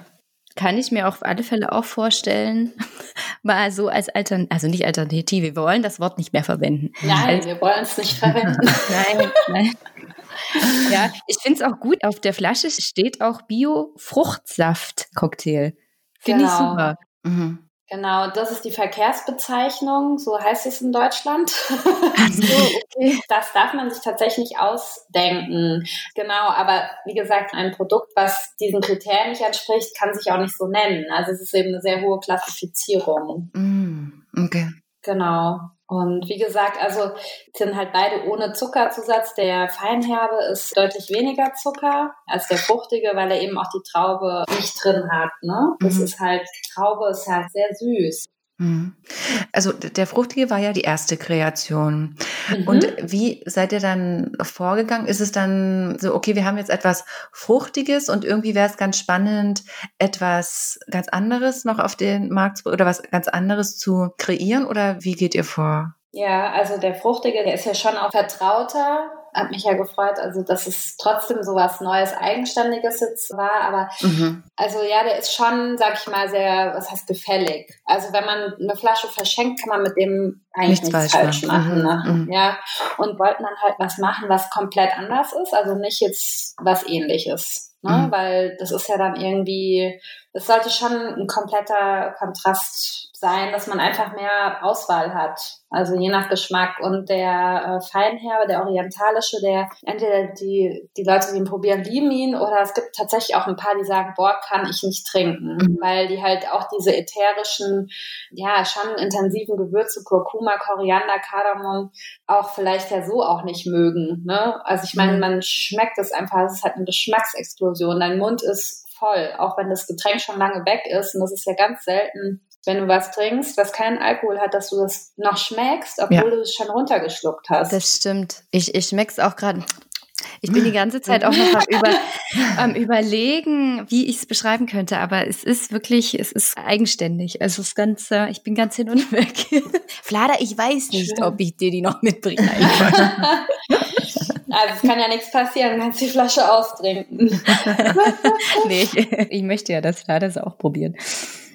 kann ich mir auf alle Fälle auch vorstellen, mal so als Alternative, also nicht Alternative, wir wollen das Wort nicht mehr verwenden. Nein, als, wir wollen es nicht verwenden. nein, nein. ja, ich finde es auch gut. Auf der Flasche steht auch Bio-Fruchtsaft-Cocktail. Finde genau. ich super. Mhm. Genau, das ist die Verkehrsbezeichnung, so heißt es in Deutschland. Ach so, okay. Das darf man sich tatsächlich nicht ausdenken. Genau, aber wie gesagt, ein Produkt, was diesen Kriterien nicht entspricht, kann sich auch nicht so nennen. Also es ist eben eine sehr hohe Klassifizierung. Mm, okay. Genau. Und wie gesagt, also sind halt beide ohne Zuckerzusatz. Der Feinherbe ist deutlich weniger Zucker als der fruchtige, weil er eben auch die Traube nicht drin hat. Ne? Das mhm. ist halt, Traube ist halt sehr süß. Mhm. Also der Fruchtige war ja die erste Kreation. Mhm. Und wie seid ihr dann vorgegangen? Ist es dann so, okay, wir haben jetzt etwas Fruchtiges und irgendwie wäre es ganz spannend, etwas ganz anderes noch auf den Markt oder was ganz anderes zu kreieren? Oder wie geht ihr vor? Ja, also der Fruchtige, der ist ja schon auch vertrauter hat mich ja gefreut, also dass es trotzdem so was Neues, Eigenständiges jetzt war. Aber mhm. also ja, der ist schon, sag ich mal, sehr, was heißt gefällig. Also wenn man eine Flasche verschenkt, kann man mit dem eigentlich nichts, nichts falsch, machen. machen ne? mhm. Ja. Und wollten dann halt was machen, was komplett anders ist, also nicht jetzt was ähnliches. Ne? Mhm. Weil das ist ja dann irgendwie, es sollte schon ein kompletter Kontrast sein, dass man einfach mehr Auswahl hat. Also je nach Geschmack. Und der äh, Feinherbe, der orientalische, der entweder die, die Leute, die ihn probieren, lieben ihn oder es gibt tatsächlich auch ein paar, die sagen, boah, kann ich nicht trinken. Mhm. Weil die halt auch diese ätherischen, ja, schon intensiven Gewürze, Kurkuma, Koriander, Kardamom, auch vielleicht ja so auch nicht mögen. Ne? Also ich meine, mhm. man schmeckt es einfach, es ist halt eine Geschmacksexplosion. Dein Mund ist voll, auch wenn das Getränk schon lange weg ist. Und das ist ja ganz selten, wenn du was trinkst, was keinen Alkohol hat, dass du das noch schmeckst, obwohl ja. du es schon runtergeschluckt hast. Das stimmt. Ich, ich schmeck's auch gerade. Ich bin die ganze Zeit auch noch am, über, am überlegen, wie ich es beschreiben könnte, aber es ist wirklich, es ist eigenständig. Also es ganz, ich bin ganz hin und weg. Flada, ich weiß nicht, Schön. ob ich dir die noch mitbringe. Also es kann ja nichts passieren, du kannst die Flasche austrinken. nee, ich, ich möchte ja, dass Flada es auch probiert.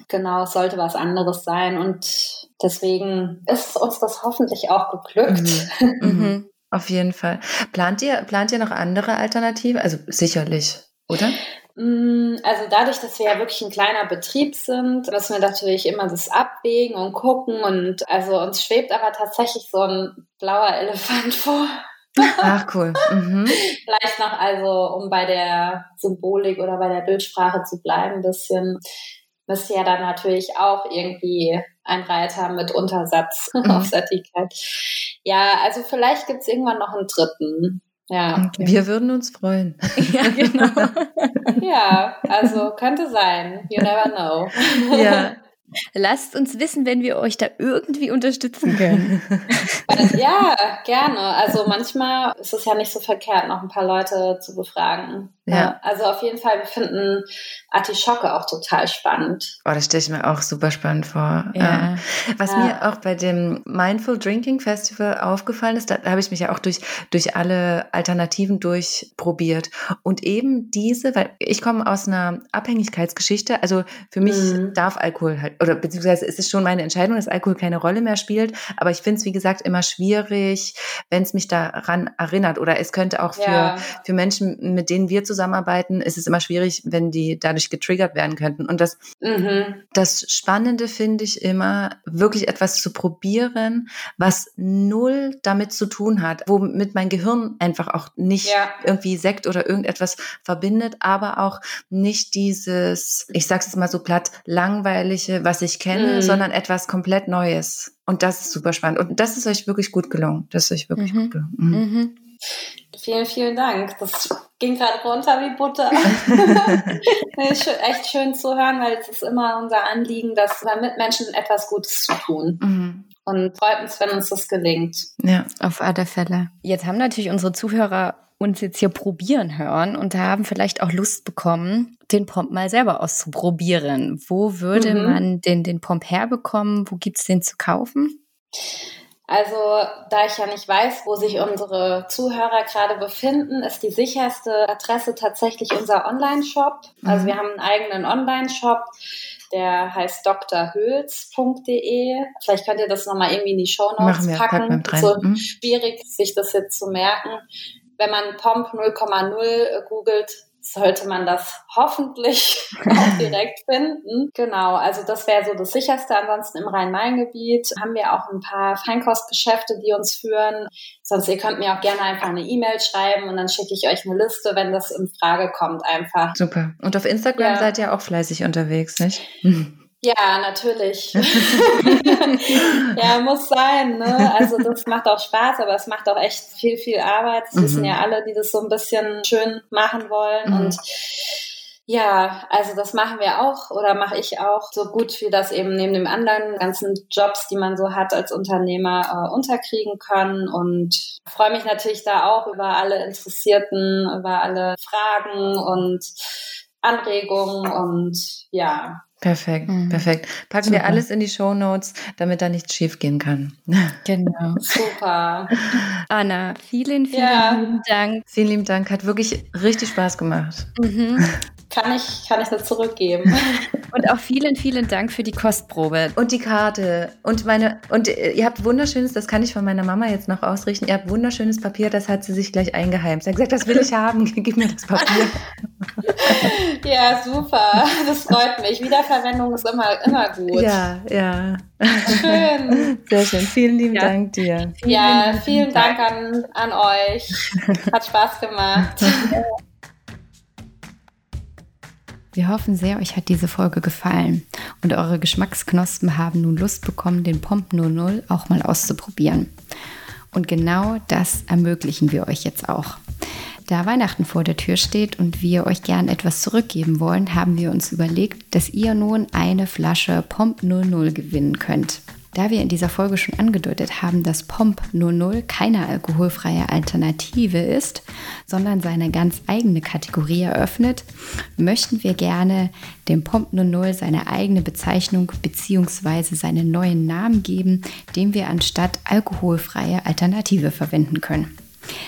Genau, es sollte was anderes sein und deswegen ist uns das hoffentlich auch geglückt. Mhm. Mhm. Auf jeden Fall. Plant ihr, plant ihr noch andere Alternativen? Also sicherlich, oder? Mm, also dadurch, dass wir ja wirklich ein kleiner Betrieb sind, müssen wir natürlich immer das abwägen und gucken und also uns schwebt aber tatsächlich so ein blauer Elefant vor. Ach cool. Mhm. Vielleicht noch also, um bei der Symbolik oder bei der Bildsprache zu bleiben, ein bisschen müsste ja dann natürlich auch irgendwie ein Reiter mit Untersatz mhm. aufs Etikett. Ja, also vielleicht gibt's irgendwann noch einen dritten. Ja. Okay. Wir würden uns freuen. ja, genau. ja, also könnte sein. You never know. ja. Lasst uns wissen, wenn wir euch da irgendwie unterstützen können. ja, gerne. Also manchmal ist es ja nicht so verkehrt, noch ein paar Leute zu befragen. Ja. Also auf jeden Fall, wir finden Artischocke auch total spannend. Oh, das stelle ich mir auch super spannend vor. Ja. Was ja. mir auch bei dem Mindful Drinking Festival aufgefallen ist, da habe ich mich ja auch durch, durch alle Alternativen durchprobiert. Und eben diese, weil ich komme aus einer Abhängigkeitsgeschichte, also für mich mhm. darf Alkohol halt, oder beziehungsweise ist es schon meine Entscheidung, dass Alkohol keine Rolle mehr spielt. Aber ich finde es, wie gesagt, immer schwierig, wenn es mich daran erinnert. Oder es könnte auch für, ja. für Menschen, mit denen wir zusammen zusammenarbeiten, ist es immer schwierig, wenn die dadurch getriggert werden könnten. Und das, mhm. das Spannende finde ich immer, wirklich etwas zu probieren, was null damit zu tun hat, womit mein Gehirn einfach auch nicht ja. irgendwie Sekt oder irgendetwas verbindet, aber auch nicht dieses, ich sag's jetzt mal so platt, langweilige, was ich kenne, mhm. sondern etwas komplett Neues. Und das ist super spannend. Und das ist euch wirklich gut gelungen. Das ist euch wirklich mhm. gut gelungen. Mhm. mhm. Vielen, vielen Dank. Das ging gerade runter wie Butter. echt schön zu hören, weil es ist immer unser Anliegen, dass wir Mitmenschen etwas Gutes zu tun. Mhm. Und freut uns, wenn uns das gelingt. Ja, auf alle Fälle. Jetzt haben natürlich unsere Zuhörer uns jetzt hier probieren hören und haben vielleicht auch Lust bekommen, den Pomp mal selber auszuprobieren. Wo würde mhm. man den, den Pomp herbekommen? Wo gibt es den zu kaufen? Also, da ich ja nicht weiß, wo sich unsere Zuhörer gerade befinden, ist die sicherste Adresse tatsächlich unser Online-Shop. Also, mhm. wir haben einen eigenen Online-Shop, der heißt drhöls.de. Vielleicht könnt ihr das nochmal irgendwie in die Show Notes packen. packen. So mhm. schwierig, sich das jetzt zu merken. Wenn man Pomp 0,0 googelt, sollte man das hoffentlich auch direkt finden. Genau, also das wäre so das sicherste. Ansonsten im Rhein-Main-Gebiet haben wir auch ein paar Feinkostgeschäfte, die uns führen. Sonst ihr könnt mir auch gerne einfach eine E-Mail schreiben und dann schicke ich euch eine Liste, wenn das in Frage kommt einfach. Super. Und auf Instagram ja. seid ihr auch fleißig unterwegs, nicht? Ja, natürlich. ja, muss sein. Ne? Also das macht auch Spaß, aber es macht auch echt viel, viel Arbeit. Das mhm. wissen ja alle, die das so ein bisschen schön machen wollen. Mhm. Und ja, also das machen wir auch oder mache ich auch so gut wie das eben neben den anderen ganzen Jobs, die man so hat als Unternehmer, äh, unterkriegen kann. Und freue mich natürlich da auch über alle Interessierten, über alle Fragen und Anregungen und ja, Perfekt, mhm. perfekt. Packen Super. wir alles in die Show Notes, damit da nichts schief gehen kann. Genau. Super. Anna, vielen, vielen ja. lieben Dank. Vielen lieben Dank. Hat wirklich richtig Spaß gemacht. Mhm kann ich, kann ich das zurückgeben. Und auch vielen, vielen Dank für die Kostprobe. Und die Karte. Und meine, und ihr habt wunderschönes, das kann ich von meiner Mama jetzt noch ausrichten. Ihr habt wunderschönes Papier, das hat sie sich gleich eingeheimt. Sie hat gesagt, das will ich haben, gib mir das Papier. ja, super. Das freut mich. Wiederverwendung ist immer, immer gut. Ja, ja. Schön. Sehr schön. Vielen lieben ja. Dank dir. Ja, vielen Dank an, an euch. Hat Spaß gemacht. Wir hoffen sehr, euch hat diese Folge gefallen und eure Geschmacksknospen haben nun Lust bekommen, den Pomp 00 auch mal auszuprobieren. Und genau das ermöglichen wir euch jetzt auch. Da Weihnachten vor der Tür steht und wir euch gern etwas zurückgeben wollen, haben wir uns überlegt, dass ihr nun eine Flasche Pomp 00 gewinnen könnt. Da wir in dieser Folge schon angedeutet haben, dass Pomp 00 keine alkoholfreie Alternative ist, sondern seine ganz eigene Kategorie eröffnet, möchten wir gerne dem Pomp 00 seine eigene Bezeichnung bzw. seinen neuen Namen geben, den wir anstatt alkoholfreie Alternative verwenden können.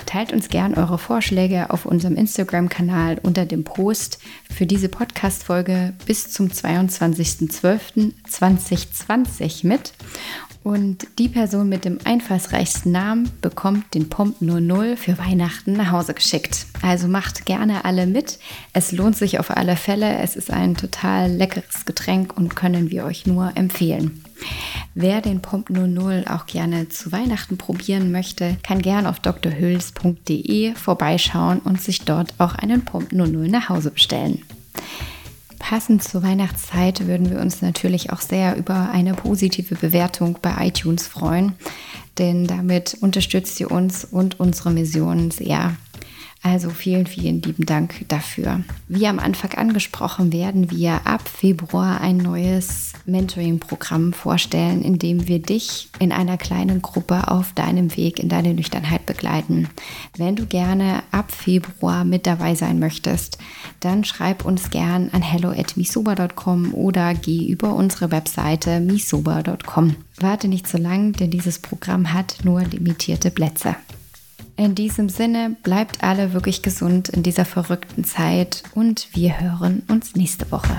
Teilt uns gern eure Vorschläge auf unserem Instagram-Kanal unter dem Post für diese Podcast-Folge bis zum 22.12.2020 mit. Und die Person mit dem einfallsreichsten Namen bekommt den Pomp 00 für Weihnachten nach Hause geschickt. Also macht gerne alle mit. Es lohnt sich auf alle Fälle. Es ist ein total leckeres Getränk und können wir euch nur empfehlen. Wer den Pomp 00 auch gerne zu Weihnachten probieren möchte, kann gerne auf drhüls.de vorbeischauen und sich dort auch einen Pomp 00 nach Hause bestellen. Passend zur Weihnachtszeit würden wir uns natürlich auch sehr über eine positive Bewertung bei iTunes freuen, denn damit unterstützt ihr uns und unsere Mission sehr. Also vielen, vielen lieben Dank dafür. Wie am Anfang angesprochen, werden wir ab Februar ein neues Mentoring-Programm vorstellen, in dem wir dich in einer kleinen Gruppe auf deinem Weg in deine Nüchternheit begleiten. Wenn du gerne ab Februar mit dabei sein möchtest, dann schreib uns gern an hello@misoba.com oder geh über unsere Webseite misoba.com. Warte nicht so lang, denn dieses Programm hat nur limitierte Plätze. In diesem Sinne, bleibt alle wirklich gesund in dieser verrückten Zeit und wir hören uns nächste Woche.